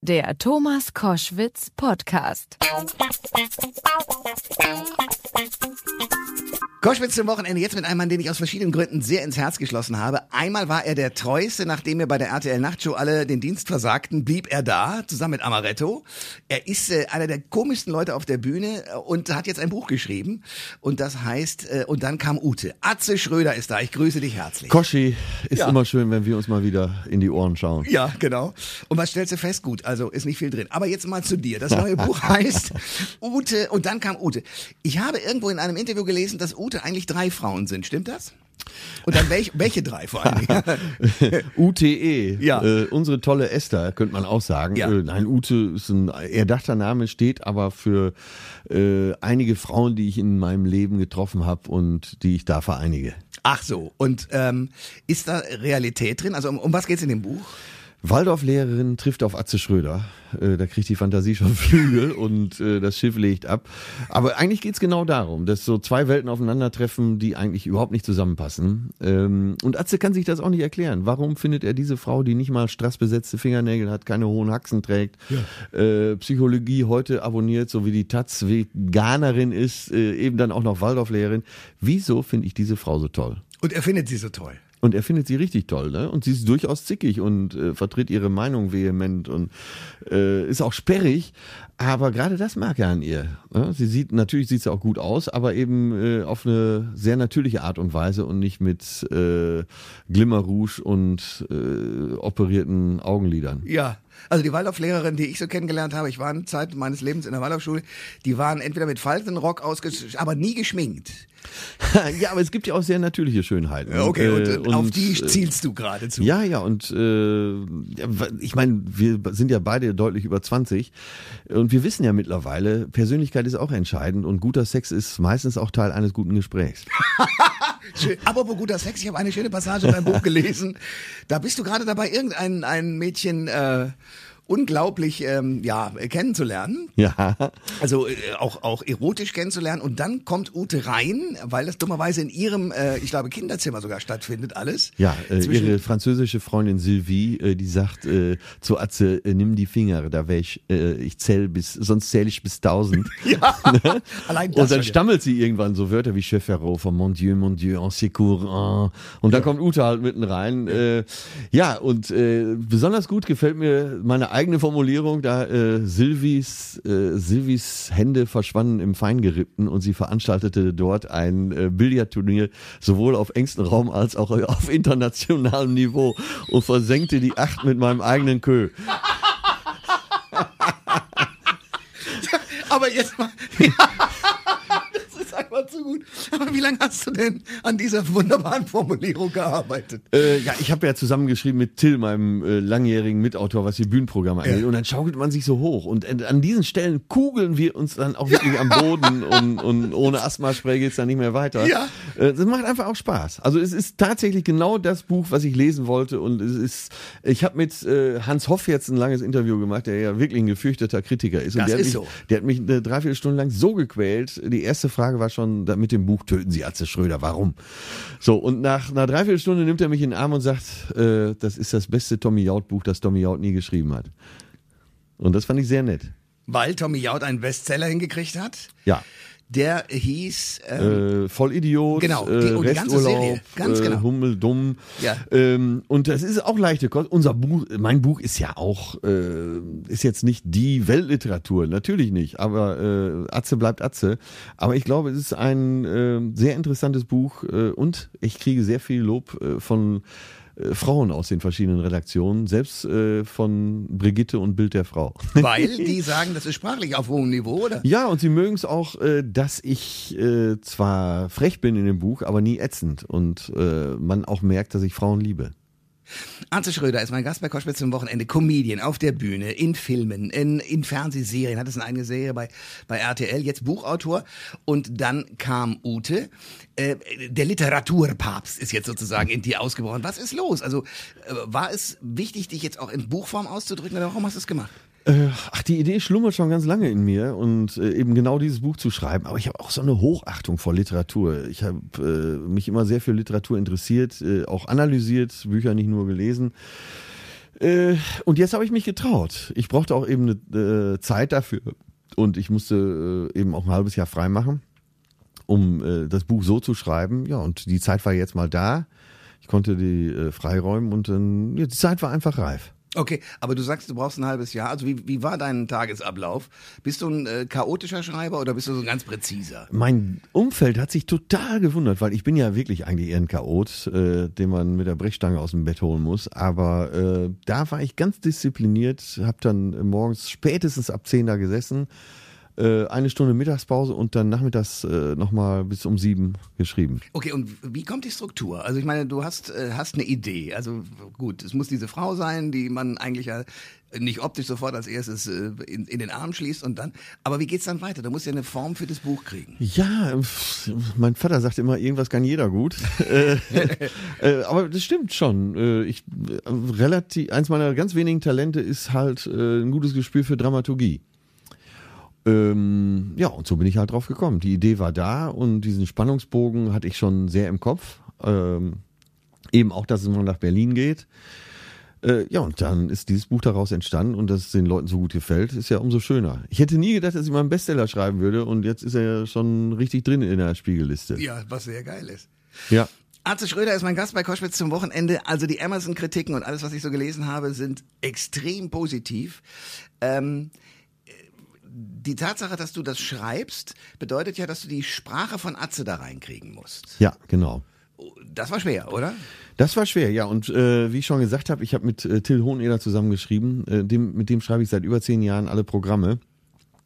Der Thomas Koschwitz Podcast. Koschwitz zum Wochenende jetzt mit einem Mann, den ich aus verschiedenen Gründen sehr ins Herz geschlossen habe. Einmal war er der treueste, nachdem wir bei der RTL Nachtshow alle den Dienst versagten, blieb er da, zusammen mit Amaretto. Er ist äh, einer der komischsten Leute auf der Bühne äh, und hat jetzt ein Buch geschrieben. Und das heißt, äh, und dann kam Ute. Atze Schröder ist da. Ich grüße dich herzlich. Koschi, ist Ja. immer schön, wenn wir uns mal wieder in die Ohren schauen. Ja, genau. Und was stellst du fest? Gut, also ist nicht viel drin. Aber jetzt mal zu dir. Das neue Buch heißt Ute und dann kam Ute. Ich habe irgendwo in einem Interview gelesen, dass Ute eigentlich drei Frauen sind. Stimmt das? Und dann welche, welche drei vor allen Dingen? UTE, Ja. äh, unsere tolle Esther, könnte man auch sagen. Ja. Äh, nein, Ute ist ein erdachter Name, steht aber für äh, einige Frauen, die ich in meinem Leben getroffen habe und die ich da vereinige. Ach so. Und ähm, ist da Realität drin? Also um, um was geht's in dem Buch? Waldorflehrerin trifft auf Atze Schröder. Äh, da kriegt die Fantasie schon Flügel und äh, das Schiff legt ab. Aber eigentlich geht's genau darum, dass so zwei Welten aufeinandertreffen, die eigentlich überhaupt nicht zusammenpassen. Ähm, und Atze kann sich das auch nicht erklären. Warum findet er diese Frau, die nicht mal strassbesetzte Fingernägel hat, keine hohen Haxen trägt, äh, Psychologie heute abonniert, so wie die Taz Veganerin ist, äh, eben dann auch noch Waldorflehrerin. Wieso finde ich diese Frau so toll? Und er findet sie so toll. Und er findet sie richtig toll, ne? Und sie ist durchaus zickig und äh, vertritt ihre Meinung vehement und äh, ist auch sperrig. Aber gerade das mag er an ihr. Ne? Sie sieht, natürlich sieht sie auch gut aus, aber eben äh, auf eine sehr natürliche Art und Weise und nicht mit äh, Glimmerrouge und äh, operierten Augenlidern. Ja. Also die Waldorflehrerin, die ich so kennengelernt habe, ich war eine Zeit meines Lebens in der Waldorfschule, die waren entweder mit Faltenrock ausgestattet, aber nie geschminkt. ja, aber es gibt ja auch sehr natürliche Schönheiten. Okay, und, Äh, und auf die äh, zielst du geradezu. Ja, ja, und äh, ja, ich meine, wir sind ja beide deutlich über 20 und wir wissen ja mittlerweile, Persönlichkeit ist auch entscheidend und guter Sex ist meistens auch Teil eines guten Gesprächs. Schön. Apropos guter Sex, ich habe eine schöne Passage in deinem Buch gelesen. Da bist du gerade dabei, irgendein ein Mädchen äh, unglaublich ähm, ja kennenzulernen. Ja, Also äh, auch auch erotisch kennenzulernen und dann kommt Ute rein, weil das dummerweise in ihrem, äh, ich glaube Kinderzimmer sogar stattfindet alles. ja, äh, ihre französische Freundin Sylvie, äh, die sagt äh, zu Atze, äh, nimm die Finger, da wär ich, äh, ich zähl bis, sonst zähle ich bis 1000. Ja, allein das. Und dann stammelt sie irgendwann so Wörter wie Chef von Mon Dieu, Mon Dieu, en secours. en. Und dann kommt Ute halt mitten rein. Äh, ja, und äh, besonders gut gefällt mir meine eigene Formulierung, da äh, Silvis, äh, Silvis Hände verschwanden im Feingerippten und sie veranstaltete dort ein äh, Billardturnier sowohl auf engstem Raum als auch auf internationalem Niveau und versenkte die Acht mit meinem eigenen Kö. Aber jetzt mal. Ja, ist einfach zu gut. Aber wie lange hast du denn an dieser wunderbaren Formulierung gearbeitet? Äh, ja, ich habe ja zusammengeschrieben mit Till, meinem äh, langjährigen Mitautor, was die Bühnenprogramme angeht. Ja. Und dann schaukelt man sich so hoch. Und äh, an diesen Stellen kugeln wir uns dann auch wirklich am Boden. Und, und ohne Asthmaspray geht's dann nicht mehr weiter. Ja. Äh, das macht einfach auch Spaß. Also es ist tatsächlich genau das Buch, was ich lesen wollte. Und es ist, ich habe mit äh, Hans Hoff jetzt ein langes Interview gemacht, der ja wirklich ein gefürchteter Kritiker ist. Und Das der hat ist mich, so. Der hat mich eine Dreiviertelstunde lang so gequält. Die erste Frage war schon, da mit dem Buch töten Sie Atze Schröder. Warum? So, und nach einer Dreiviertelstunde nimmt er mich in den Arm und sagt, äh, das ist das beste Tommy Jaud Buch, das Tommy Jaud nie geschrieben hat. Und das fand ich sehr nett. Weil Tommy Jaud einen Bestseller hingekriegt hat. Ja. Der hieß. Ähm, Äh, Vollidiot, Genau, die- äh, und die ganze Serie, ganz äh, genau. Hummel, dumm. Ja. Ähm, und das ist auch leichte Kost. Unser Buch, mein Buch ist ja auch, äh, ist jetzt nicht die Weltliteratur, natürlich nicht, aber äh, Atze bleibt Atze. Aber ich glaube, es ist ein äh, sehr interessantes Buch äh, und ich kriege sehr viel Lob äh, von äh, Frauen aus den verschiedenen Redaktionen, selbst äh, von Brigitte und Bild der Frau. weil die sagen, das ist sprachlich auf hohem Niveau, oder? Ja, und sie mögen es auch, äh, dass ich äh, zwar frech bin in dem Buch, aber nie ätzend und man auch merkt, dass ich Frauen liebe. Arze Schröder ist mein Gast bei Koschwitz zum Wochenende. Comedian auf der Bühne, in Filmen, in, in Fernsehserien. Hat es eine eigene Serie bei, bei RTL, jetzt Buchautor. Und dann kam Ute. Äh, der Literaturpapst ist jetzt sozusagen in dir ausgebrochen. Was ist los? Also äh, war es wichtig, dich jetzt auch in Buchform auszudrücken oder warum hast du es gemacht? Äh, ach, die Idee schlummert schon ganz lange in mir und äh, eben genau dieses Buch zu schreiben. Aber ich habe auch so eine Hochachtung vor Literatur. Ich habe äh, mich immer sehr für Literatur interessiert, äh, auch analysiert, Bücher nicht nur gelesen. Äh, und jetzt habe ich mich getraut. Ich brauchte auch eben eine äh, Zeit dafür. Und ich musste eben auch ein halbes Jahr frei machen, um das Buch so zu schreiben. Ja, und die Zeit war jetzt mal da. Ich konnte die freiräumen und dann, ja, die Zeit war einfach reif. Okay, aber du sagst, du brauchst ein halbes Jahr. Also wie, wie war dein Tagesablauf? Bist du ein äh, chaotischer Schreiber oder bist du so ein ganz präziser? Mein Umfeld hat sich total gewundert, weil ich bin ja wirklich eigentlich eher ein Chaot, äh, den man mit der Brechstange aus dem Bett holen muss. Aber äh, da war ich ganz diszipliniert, habe dann morgens spätestens ab 10 da gesessen, äh, eine Stunde Mittagspause und dann nachmittags äh, nochmal bis um sieben geschrieben. Okay, und wie kommt die Struktur? Also ich meine, du hast, äh, hast eine Idee. Also gut, es muss diese Frau sein, die man eigentlich ja nicht optisch sofort als erstes äh, in, in den Arm schließt und dann. Aber wie geht's dann weiter? Du musst ja eine Form für das Buch kriegen. Ja, mein Vater sagt immer, irgendwas kann jeder gut. Äh, aber das stimmt schon. Äh, Ich relativ eins meiner ganz wenigen Talente ist halt ein gutes Gespür für Dramaturgie. Ähm, ja, und so bin ich halt drauf gekommen. Die Idee war da und diesen Spannungsbogen hatte ich schon sehr im Kopf. Ähm, eben auch, dass es mal nach Berlin geht. Äh, ja, und dann ist dieses Buch daraus entstanden und dass es den Leuten so gut gefällt, ist ja umso schöner. Ich hätte nie gedacht, dass ich mal einen Bestseller schreiben würde und jetzt ist er ja schon richtig drin in der Spiegelliste. Ja, was sehr geil ist. Ja. Arze Schröder ist mein Gast bei Koschwitz zum Wochenende. Also die Amazon-Kritiken und alles, was ich so gelesen habe, sind extrem positiv. Ähm, die Tatsache, dass du das schreibst, bedeutet ja, dass du die Sprache von Atze da reinkriegen musst. Ja, genau. Das war schwer, oder? Das war schwer, ja. Und äh, wie ich schon gesagt habe, ich habe mit äh, Till Hoheneder zusammengeschrieben. Äh, dem, mit dem schreibe ich seit über zehn Jahren alle Programme.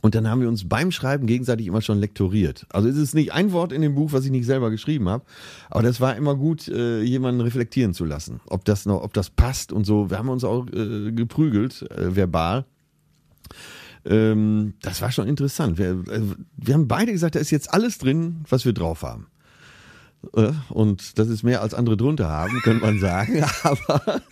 Und dann haben wir uns beim Schreiben gegenseitig immer schon lektoriert. Also es ist nicht ein Wort in dem Buch, was ich nicht selber geschrieben habe, aber das war immer gut, äh, jemanden reflektieren zu lassen, ob das noch, ob das passt und so. Wir haben uns auch äh, geprügelt, äh, verbal. Ähm, das war schon interessant. Wir, äh, wir haben beide gesagt, da ist jetzt alles drin, was wir drauf haben. Äh, Und das ist mehr als andere drunter haben, könnte man sagen. Aber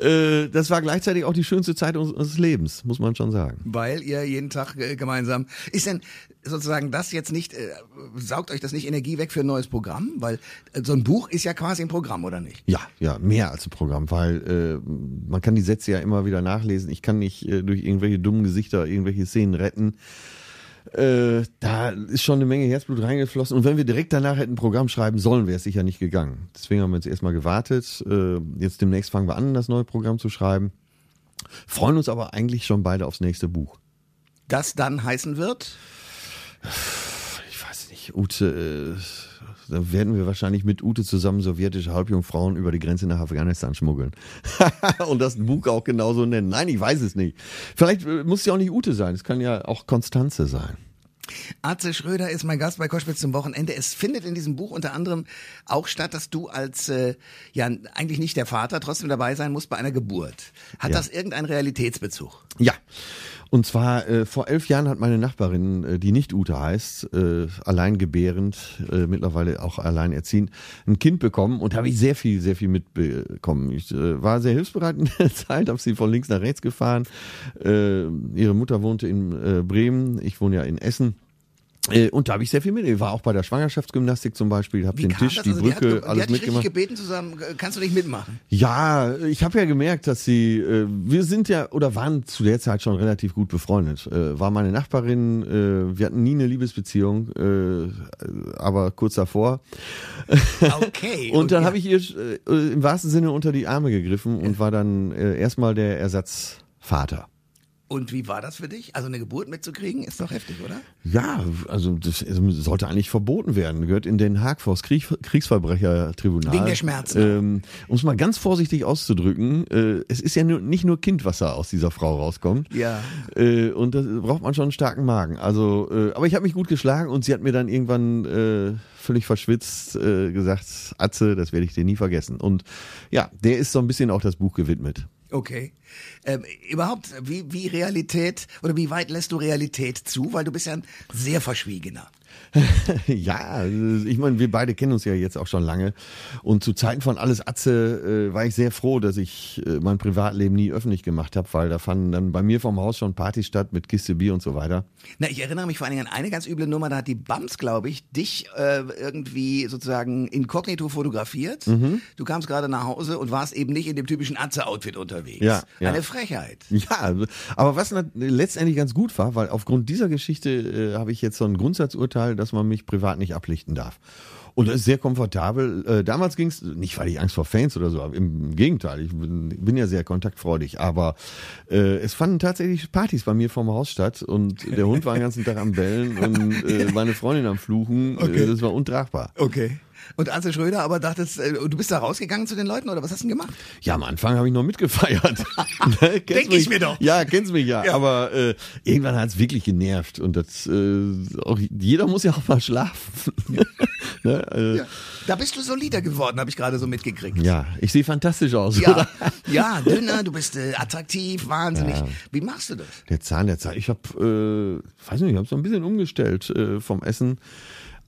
äh, das war gleichzeitig auch die schönste Zeit uns- unseres Lebens, muss man schon sagen. Weil ihr jeden Tag äh, gemeinsam. Ist denn sozusagen das jetzt nicht, äh, saugt euch das nicht Energie weg für ein neues Programm? Weil äh, so ein Buch ist ja quasi ein Programm, oder nicht? Ja, ja, mehr als ein Programm, weil äh, man kann die Sätze ja immer wieder nachlesen. Ich kann nicht durch irgendwelche dummen Gesichter irgendwelche Szenen retten. Äh, da ist schon eine Menge Herzblut reingeflossen. Und wenn wir direkt danach hätten ein Programm schreiben sollen, wäre es sicher nicht gegangen. Deswegen haben wir jetzt erstmal gewartet. Äh, jetzt demnächst fangen wir an, das neue Programm zu schreiben. Freuen uns aber eigentlich schon beide aufs nächste Buch. Das dann heißen wird? Ich weiß nicht, Ute, äh, da werden wir wahrscheinlich mit Ute zusammen sowjetische Halbjungfrauen über die Grenze nach Afghanistan schmuggeln. Und das Buch auch genauso nennen. Nein, ich weiß es nicht. Vielleicht äh, muss ja auch nicht Ute sein, es kann ja auch Konstanze sein. Atze Schröder ist mein Gast bei Koschwitz zum Wochenende. Es findet in diesem Buch unter anderem auch statt, dass du als, äh, ja, eigentlich nicht der Vater, trotzdem dabei sein musst bei einer Geburt. Hat Ja. das irgendeinen Realitätsbezug? Ja. Und zwar äh, vor elf Jahren hat meine Nachbarin, äh, die nicht Ute heißt, äh, alleingebärend, äh, mittlerweile auch alleinerziehend, ein Kind bekommen und habe ich sehr viel, sehr viel mitbekommen. Ich äh, war sehr hilfsbereit in der Zeit, habe sie von links nach rechts gefahren. Äh, ihre Mutter wohnte in äh, Bremen, ich wohne ja in Essen. Äh, und da habe ich sehr viel mit. Ich war auch bei der Schwangerschaftsgymnastik zum Beispiel, habe den Tisch, die Also Brücke, die hat, die alles richtig mitgemacht. gebeten zusammen, kannst du nicht mitmachen? Ja, ich habe ja gemerkt, dass sie, äh, wir sind ja oder waren zu der Zeit schon relativ gut befreundet. Äh, war meine Nachbarin, äh, wir hatten nie eine Liebesbeziehung, aber kurz davor. Okay. Und dann ja. habe ich ihr im wahrsten Sinne unter die Arme gegriffen und war dann erstmal der Ersatzvater. Und wie war das für dich? Also eine Geburt mitzukriegen, ist doch heftig, oder? Ja, also das sollte eigentlich verboten werden. Gehört in Den Haag vor das Krieg, Kriegsverbrechertribunal. Wegen der Schmerzen. Ähm, um es mal ganz vorsichtig auszudrücken, äh, es ist ja nur, nicht nur Kindwasser aus dieser Frau rauskommt. Ja. Äh, und da braucht man schon einen starken Magen. Also, äh, aber ich habe mich gut geschlagen und sie hat mir dann irgendwann äh, völlig verschwitzt äh, gesagt, Atze, das werde ich dir nie vergessen. Und ja, der ist so ein bisschen auch das Buch gewidmet. Okay. Ähm, überhaupt, wie, wie Realität oder wie weit lässt du Realität zu? Weil du bist ja ein sehr verschwiegener. ja, ich meine, wir beide kennen uns ja jetzt auch schon lange. Und zu Zeiten von Alles Atze äh, war ich sehr froh, dass ich äh, mein Privatleben nie öffentlich gemacht habe, weil da fanden dann bei mir vom Haus schon Partys statt mit Kiste Bier und so weiter. Na, ich erinnere mich vor allen Dingen an eine ganz üble Nummer, da hat die Bams, glaube ich, dich äh, irgendwie sozusagen inkognito fotografiert. Mhm. Du kamst gerade nach Hause und warst eben nicht in dem typischen Atze-Outfit unterwegs. Ja, ja. Eine Frechheit. Ja, aber was letztendlich ganz gut war, weil aufgrund dieser Geschichte äh, habe ich jetzt so ein Grundsatzurteil, dass man mich privat nicht ablichten darf. Und das ist sehr komfortabel. Äh, damals ging es, nicht weil ich Angst vor Fans oder so, habe, im Gegenteil, ich bin, bin ja sehr kontaktfreudig, aber äh, es fanden tatsächlich Partys bei mir vorm Haus statt und der Hund war den ganzen Tag am Bellen und äh, meine Freundin am Fluchen. Okay. Äh, das war untragbar. Okay. Und Atze Schröder aber dachtest, äh, du bist da rausgegangen zu den Leuten oder was hast du denn gemacht? Ja, am Anfang habe ich noch mitgefeiert. Ne, kennst Denk ich mir doch. Ja, kennst mich ja. Ja. Aber äh, irgendwann hat es wirklich genervt. Und das, äh, auch, jeder muss ja auch mal schlafen. ne, äh, ja. Da bist du solider geworden, habe ich gerade so mitgekriegt. ich sehe fantastisch aus, Ja, oder? ja, dünner, du bist äh, attraktiv, wahnsinnig. Ja. Wie machst du das? Der Zahn der Zeit. Ich habe, äh, weiß nicht, ich habe so ein bisschen umgestellt vom Essen.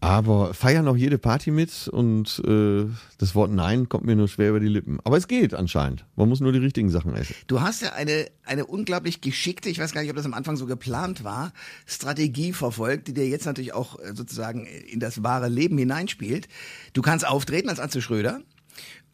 Aber feiern noch jede Party mit und äh, das Wort Nein kommt mir nur schwer über die Lippen. Aber es geht anscheinend. Man muss nur die richtigen Sachen essen. Du hast ja eine, eine unglaublich geschickte, ich weiß gar nicht, ob das am Anfang so geplant war, Strategie verfolgt, die dir jetzt natürlich auch äh, sozusagen in das wahre Leben hineinspielt. Du kannst auftreten als Atze Schröder.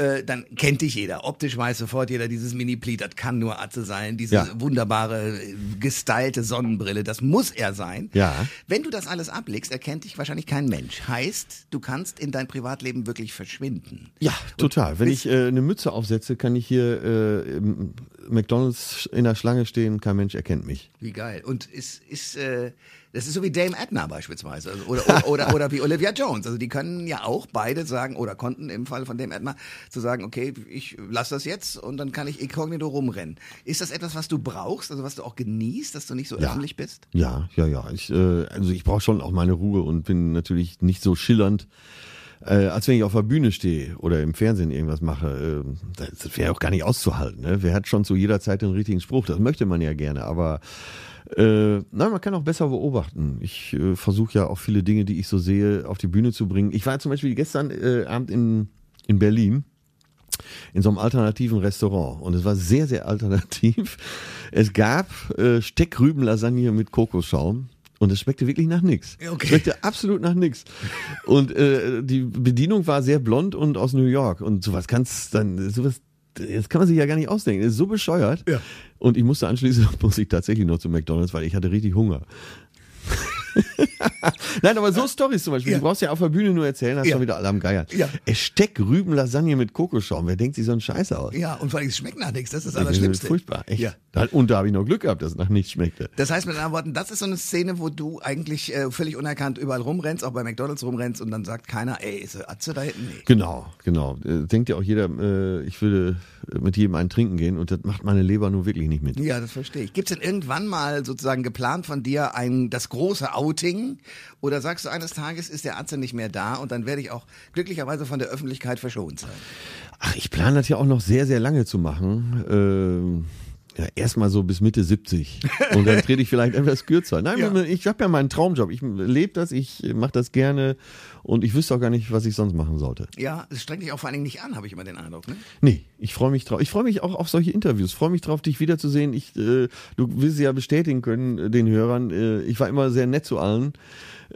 Äh, dann kennt dich jeder. Optisch weiß sofort jeder, dieses Mini-Pleat, das kann nur Atze sein. Diese Ja. wunderbare, gestylte Sonnenbrille, das muss er sein. Ja. Wenn du das alles ablegst, erkennt dich wahrscheinlich kein Mensch. Heißt, du kannst in dein Privatleben wirklich verschwinden. Ja, total. Wenn bist- ich äh, eine Mütze aufsetze, kann ich hier äh, im McDonalds in der Schlange stehen, kein Mensch erkennt mich. Wie geil. Und ist, ist, äh, das ist so wie Dame Edna beispielsweise. Also, oder, oder, oder, oder wie Olivia Jones. Also die können ja auch beide sagen, oder konnten im Fall von Dame Edna, zu sagen, okay, ich lasse das jetzt und dann kann ich inkognito rumrennen. Ist das etwas, was du brauchst, also was du auch genießt, dass du nicht so öffentlich bist? Ja, ja, ja. Ich, äh, also ich brauche schon auch meine Ruhe und bin natürlich nicht so schillernd, äh, als wenn ich auf der Bühne stehe oder im Fernsehen irgendwas mache. Äh, das wäre auch gar nicht auszuhalten. Ne? Wer hat schon zu jeder Zeit den richtigen Spruch? Das möchte man ja gerne, aber äh, nein, man kann auch besser beobachten. Ich äh, versuche ja auch viele Dinge, die ich so sehe, auf die Bühne zu bringen. Ich war zum Beispiel gestern äh, Abend in, in Berlin in so einem alternativen Restaurant und es war sehr, sehr alternativ. Es gab äh, Steckrübenlasagne mit Kokosschaum. Und es schmeckte wirklich nach nichts. Okay. Schmeckte absolut nach nichts. Und äh, die Bedienung war sehr blond und aus New York. Und sowas kannst dann, sowas, das kann man sich ja gar nicht ausdenken. Das ist so bescheuert. Ja. Und ich musste anschließend, muss ich tatsächlich noch zu McDonalds, weil ich hatte richtig Hunger. Nein, aber so Stories zum Beispiel. Ja. Du brauchst ja auf der Bühne nur erzählen, hast Ja. schon wieder alle am Geiern. Ja. Es steckt Rübenlasagne mit Kokoschaum. Wer denkt sich so einen Scheiß aus? Ja, und vor allem, es schmeckt nach nichts, das ist das Das ist Allerschlimmste. Furchtbar, echt. Ja. Da- Und da habe ich noch Glück gehabt, dass es nach nichts schmeckte. Das heißt mit anderen Worten, das ist so eine Szene, wo du eigentlich äh, völlig unerkannt überall rumrennst, auch bei McDonalds rumrennst und dann sagt keiner, ey, ist der Atze da hinten? Nee. Genau, genau. Äh, Denkt ja auch jeder, äh, ich würde mit jedem einen trinken gehen und das macht meine Leber nur wirklich nicht mit. Ja, das verstehe ich. Gibt's denn irgendwann mal sozusagen geplant von dir ein das große Outing? Oder sagst du eines Tages ist der Atze nicht mehr da und dann werde ich auch glücklicherweise von der Öffentlichkeit verschont sein? Ach, ich plane das ja auch noch sehr, sehr lange zu machen. Ähm, ja, erstmal so bis Mitte 70. Und dann trete ich vielleicht etwas kürzer. Nein, Ja. ich habe ja meinen Traumjob. Ich lebe das, ich mache das gerne und ich wüsste auch gar nicht, was ich sonst machen sollte. Ja, es strengt dich auch vor allen Dingen nicht an, habe ich immer den Eindruck. Ne? Nee, ich freue mich drauf. Ich freue mich auch auf solche Interviews. Freue mich drauf, dich wiederzusehen. Ich, äh, du willst ja bestätigen können, äh, den Hörern. Äh, ich war immer sehr nett zu allen.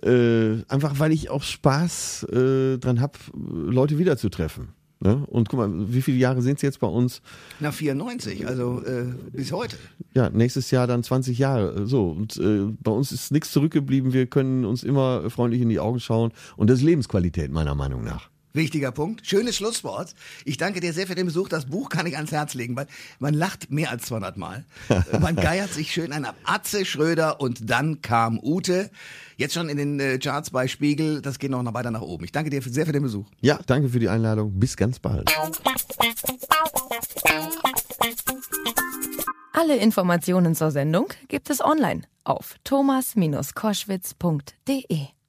Äh, einfach weil ich auch Spaß äh, dran hab, Leute wiederzutreffen. Ne? Und guck mal, wie viele Jahre sind es jetzt bei uns? Na, 94, also äh, bis heute. Ja, nächstes Jahr dann 20 Jahre. So, und äh, bei uns ist nichts zurückgeblieben. Wir können uns immer freundlich in die Augen schauen. Und das ist Lebensqualität, meiner Meinung nach. Wichtiger Punkt. Schönes Schlusswort. Ich danke dir sehr für den Besuch. Das Buch kann ich ans Herz legen, weil man lacht mehr als 200 Mal. man geiert sich schön ein ab. Atze Schröder und dann kam Ute. Jetzt schon in den äh, Charts bei Spiegel. Das geht noch weiter nach oben. Ich danke dir sehr für den Besuch. Ja, danke für die Einladung. Bis ganz bald. Alle Informationen zur Sendung gibt es online auf thomas-koschwitz.de.